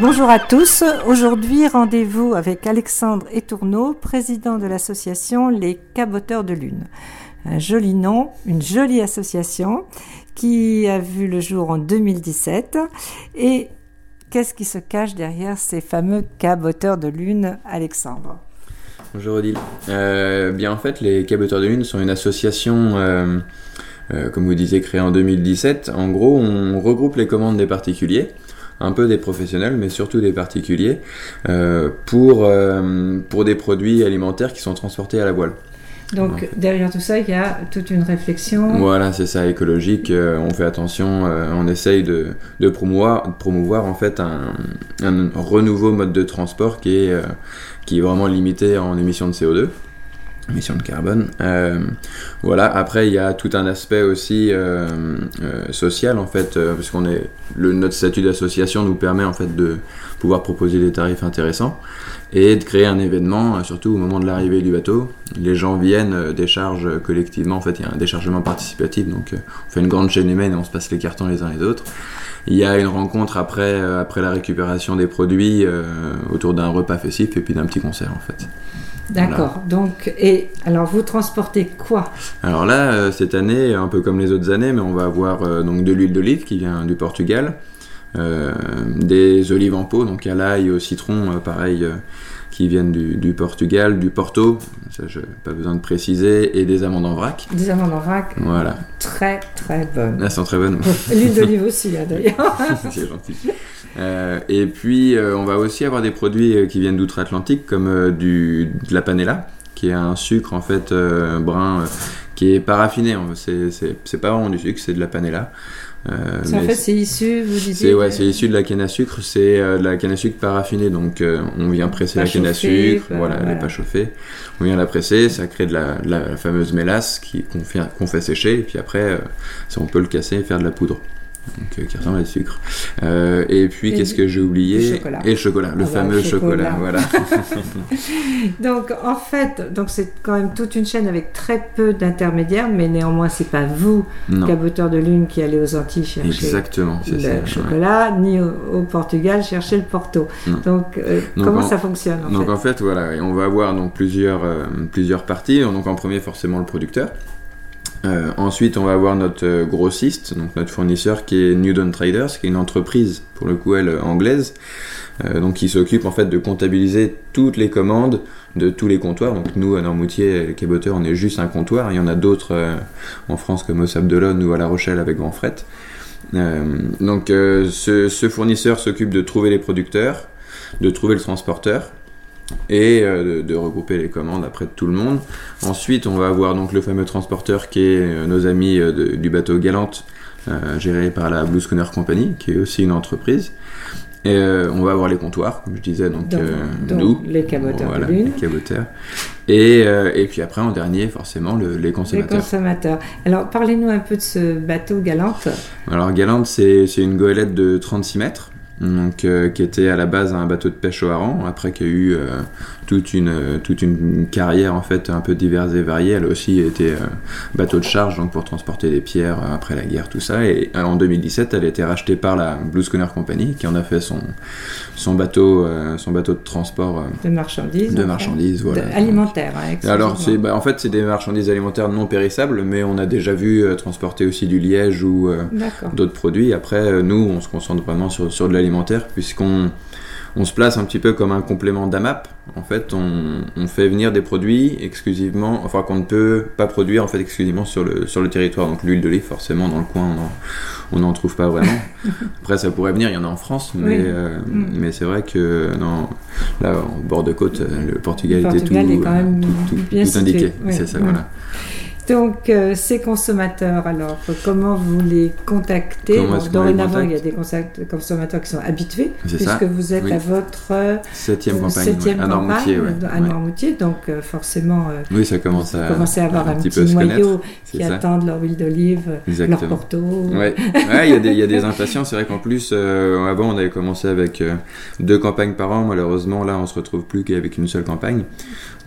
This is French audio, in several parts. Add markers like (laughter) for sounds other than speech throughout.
Bonjour à tous. Aujourd'hui, rendez-vous avec Alexandre Etourneau, président de l'association Les Caboteurs de Lune. Un joli nom, une jolie association qui a vu le jour en 2017. Et qu'est-ce qui se cache derrière ces fameux caboteurs de Lune, Alexandre? Bonjour Odile. Euh, bien en fait, les Caboteurs de Lune sont une association, euh, euh, comme vous disiez, créée en 2017. En gros, on regroupe les commandes des particuliers un peu des professionnels, mais surtout des particuliers, euh, pour, euh, pour des produits alimentaires qui sont transportés à la voile. Donc derrière tout ça, il y a toute une réflexion. Voilà, c'est ça, écologique. Euh, on fait attention, on essaye de, de promouvoir, promouvoir en fait un, un, renouveau mode de transport qui est, qui est vraiment limité en émissions de CO2 émissions de carbone. Euh, voilà. Après, il y a tout un aspect aussi euh, euh, social en fait, euh, parce qu'on est le, notre statut d'association nous permet en fait de pouvoir proposer des tarifs intéressants et de créer un événement, surtout au moment de l'arrivée du bateau. Les gens viennent, déchargent collectivement. En fait, il y a un déchargement participatif, donc on fait une grande chaîne humaine et on se passe les cartons les uns les autres. Il y a une rencontre après, après la récupération des produits autour d'un repas festif et puis d'un petit concert en fait. D'accord. Donc, et alors vous transportez quoi? Alors là, euh, cette année, un peu comme les autres années, mais on va avoir euh, donc de l'huile d'olive qui vient du Portugal, euh, des olives en pot, donc à l'ail au citron, pareil, qui viennent du, du, Portugal, du Porto, ça je pas besoin de préciser, et des amandes en vrac. Des amandes en vrac. Voilà. Très très bonnes. Elles sont très bonnes. l'huile d'olive aussi, hein, d'ailleurs. (laughs) C'est gentil. Euh, et puis, euh, on va aussi avoir des produits euh, qui viennent d'outre-Atlantique, comme du, de la panela, qui est un sucre en fait brun qui est paraffiné. C'est pas vraiment du sucre, c'est de la panela. Euh, en fait, c'est issu, vous disiez C'est ouais, c'est issu de la canne à sucre, c'est euh, de la canne à sucre paraffinée. Donc, euh, on vient presser pas la canne à sucre, voilà, elle n'est pas chauffée. On vient la presser, ça crée de la, de la, la fameuse mélasse qu'on fait, qu'on fait sécher, et puis après, ça, on peut le casser et faire de la poudre. Donc, euh, qui ressemble à du sucre. Euh, et puis, qu'est-ce que j'ai oublié chocolat. Et le chocolat, le Ah bah, fameux le chocolat. chocolat. voilà. (laughs) Donc en fait, donc c'est quand même toute une chaîne avec très peu d'intermédiaires, mais néanmoins c'est pas vous, non, caboteurs de lune, qui allez aux Antilles chercher exactement, le ça. ouais. chocolat, ni au, au Portugal chercher le Porto. Non. Donc, euh, Donc, comment en- ça fonctionne en Donc fait en fait voilà, on va avoir donc plusieurs euh, plusieurs parties. Donc en premier forcément le producteur. Euh, ensuite on va avoir notre euh, grossiste, donc notre fournisseur qui est Newton Traders, qui est une entreprise pour le coup elle euh, anglaise, euh, donc qui s'occupe en fait de comptabiliser toutes les commandes de tous les comptoirs. Donc nous à Normoutier, les caboteurs, on est juste un comptoir. Il y en a d'autres euh, en France comme au Sable d'Olonne ou à La Rochelle avec Grand Fret. Euh, donc euh, ce, ce fournisseur s'occupe de trouver les producteurs, de trouver le transporteur et euh, de, de regrouper les commandes après de tout le monde. Ensuite, on va avoir donc le fameux transporteur qui est euh, nos amis euh, de- du bateau Galante, euh, géré par la Blue Schooner Company, qui est aussi une entreprise. Et euh, on va avoir les comptoirs, comme je disais, donc, Donc, euh, donc, nous, les caboteurs voilà, de lune. les caboteurs. Et, et puis après, en dernier, forcément, le- les Les consommateurs. consommateurs. Alors, parlez-nous un peu de ce bateau Galante. Alors Galante, c'est une goélette de 36 mètres, donc, euh, qui était à la base un bateau de pêche au hareng, après qu'il y a eu euh, toute, une, euh, toute une carrière en fait un peu diverse et variée. Elle a aussi été euh, bateau de charge donc pour transporter des pierres après la guerre, tout ça. Et en 2017, elle a été rachetée par la Blue Schooner Company, qui en a fait son, son, bateau, son bateau de transport De marchandises. de marchandises. Voilà. De- alimentaires. hein, Alors, c'est, bah, en fait, c'est des marchandises alimentaires non périssables, mais on a déjà vu transporter aussi du liège ou d'autres produits. Après, nous, on se concentre vraiment sur, sur de l'alimentaire, puisqu'on on se place un petit peu comme un complément d'AMAP. En fait, on, on fait venir des produits exclusivement, enfin qu'on ne peut pas produire en fait exclusivement sur le, sur le territoire. Donc l'huile d'olive, forcément, dans le coin, on n'en trouve pas vraiment. (laughs) Après, ça pourrait venir, il y en a en France, mais, Oui. euh, Mm. mais c'est vrai que non, là, au bord de côte, le Portugal, Le était tout, est quand même euh, tout, tout- bien tout situé. indiqué. Oui. C'est ça, voilà. Donc, euh, ces consommateurs, alors, comment vous les contactez Bon, Dorénavant, il y a des consommateurs qui sont habitués, puisque ça, vous êtes oui. à votre euh, Septième campagne, septième ouais, à campagne ouais. à Ouais. Noirmoutier, donc euh, forcément, euh, Oui, ça commence à, vous commencez à avoir un, petit petit, peu se noyau qui ça. attendent leur huile d'olive, leur porto. Ouais, Ouais, il y, a des- impatients. C'est vrai qu'en plus, avant, on avait commencé avec deux campagnes par an. Malheureusement, là, on se retrouve plus qu'avec une seule campagne.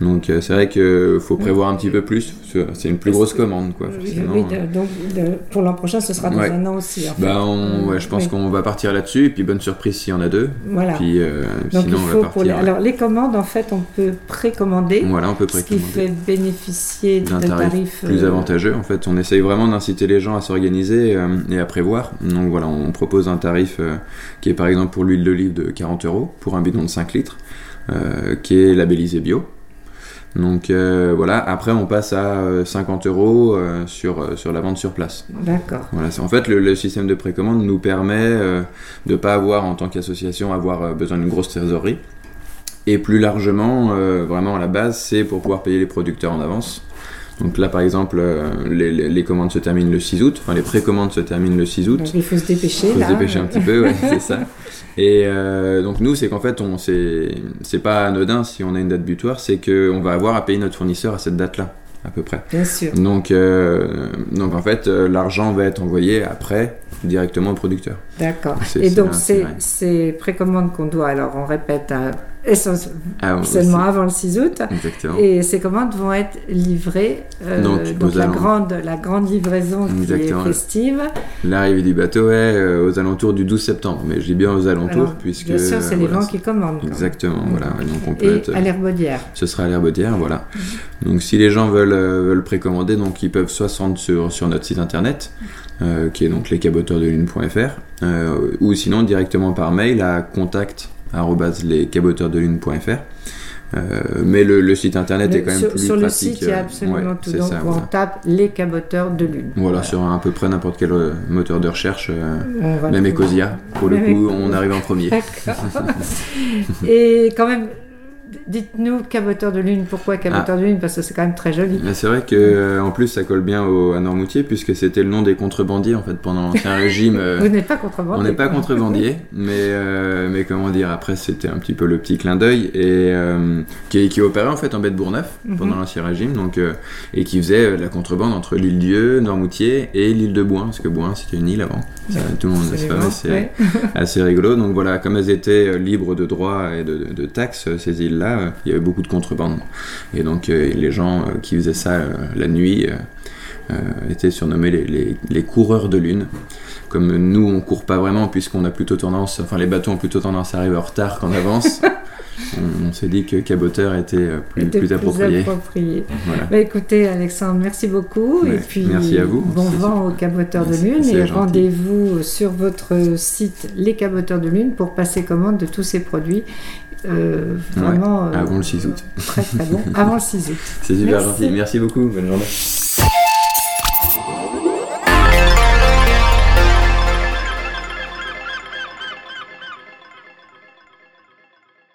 Donc, c'est vrai qu'il faut prévoir un petit peu plus. C'est une plus plus grosse commande, quoi. Oui, forcément. oui, de- donc de- pour l'an prochain, ce sera dans Ouais. un an aussi. en fait. Bah, on- ouais, je pense Oui. qu'on va partir là-dessus. Et puis, bonne surprise s'il y en a deux. Voilà. Puis, euh, Donc sinon, il on faut pour les... Alors les commandes, en fait, on peut précommander, Voilà, on peut ce qui précommander. fait bénéficier d'un tarif, plus euh, avantageux. En fait, on essaye vraiment d'inciter les gens à s'organiser euh, et à prévoir. Donc voilà, on propose un tarif euh, qui est par exemple pour l'huile d'olive de 40 euros pour un bidon de 5 litres, qui est labellisé bio. Donc euh, voilà, après on passe à euh, 50 euros euh, sur, euh, sur la vente sur place. D'accord. Voilà, en fait, le, le système de précommande nous permet euh, de ne pas avoir, en tant qu'association, avoir euh, besoin d'une grosse trésorerie. Et plus largement, euh, vraiment à la base, c'est pour pouvoir payer les producteurs en avance. Donc là, par exemple, euh, les, les- les commandes se terminent le 6 août, enfin les précommandes se terminent le 6 août. Donc il faut se dépêcher. Il faut là. se dépêcher un petit peu, ouais, (laughs) c'est ça. Et euh, donc nous, c'est qu'en fait, on c'est pas anodin si on a une date butoir, c'est qu'on va avoir à payer notre fournisseur à cette date-là, à peu près. Bien sûr. Donc, euh, donc en fait, l'argent va être envoyé après directement au producteur. D'accord. Et donc vrai. ces précommandes qu'on doit, alors on répète, à- essentiellement Ah, avant le 6 août. Exactement. Et ces commandes vont être livrées. euh, Donc, la, grande, la grande livraison qui est festive. L'arrivée du bateau est euh, aux alentours du 12 septembre, mais je dis bien aux alentours Alors, puisque. bien sûr, c'est euh, les voilà, gens qui commandent. Exactement, voilà. Donc on peut Et être- à l'herbaudière. Ce sera à l'herbaudière, voilà. Donc si les gens veulent, euh, veulent précommander, donc ils peuvent soit se rendre sur, sur notre site internet, euh, qui est donc lescaboteurdelune.fr, euh, ou sinon directement par mail à contact@lescaboteurdelune.fr. Euh, mais le, le site internet est quand même sur, plus sur le pratique. site, il y a euh, absolument ouais, tout. Donc ça, on voilà. tape les caboteurs de lune. Voilà, sur à peu près n'importe quel euh, moteur de recherche, même. Ecosia, pour le coup, on arrive en premier. (laughs) Et quand même, dites-nous caboteur de lune. Pourquoi caboteur de lune Parce que c'est quand même très joli. Mais C'est vrai que euh, en plus ça colle bien au, à Normoutier puisque c'était le nom des contrebandiers en fait pendant l'ancien (laughs) régime. euh, Vous n'êtes pas contrebandier. on n'est pas contrebandier, mais euh, mais comment dire après c'était un petit peu le petit clin d'œil et euh, qui, qui opérait en fait en baie de Bourgneuf Mhm. pendant l'ancien régime donc euh, et qui faisait de la contrebande entre l'île Dieu, Normoutier et l'île de Bouin parce que Bouin c'était une île avant. Ça, tout le monde sait c'est Ouais. assez rigolo. Donc voilà, comme elles étaient libres de droits et de, de taxes, ces îles-là, euh, il y avait beaucoup de contrebande. Et donc euh, les gens euh, qui faisaient ça la nuit étaient surnommés les, les- les coureurs de lune. Comme nous, on court pas vraiment puisqu'on a plutôt tendance, enfin les bateaux ont plutôt tendance à arriver en retard qu'en avance. (laughs) on on s'est dit que caboteur était plus, Était plus approprié. approprié. Voilà. Bah, écoutez, Alexandre, merci beaucoup. Ouais, et puis, merci à vous. Bon vent aux caboteurs de lune. Et rendez-vous sur votre site Les Caboteurs de Lune pour passer commande de tous ces produits. Euh, vraiment euh, Avant le 6 août. très très bon. Avant le 6 août. (laughs) C'est super Merci. gentil. Merci beaucoup. Bonne journée.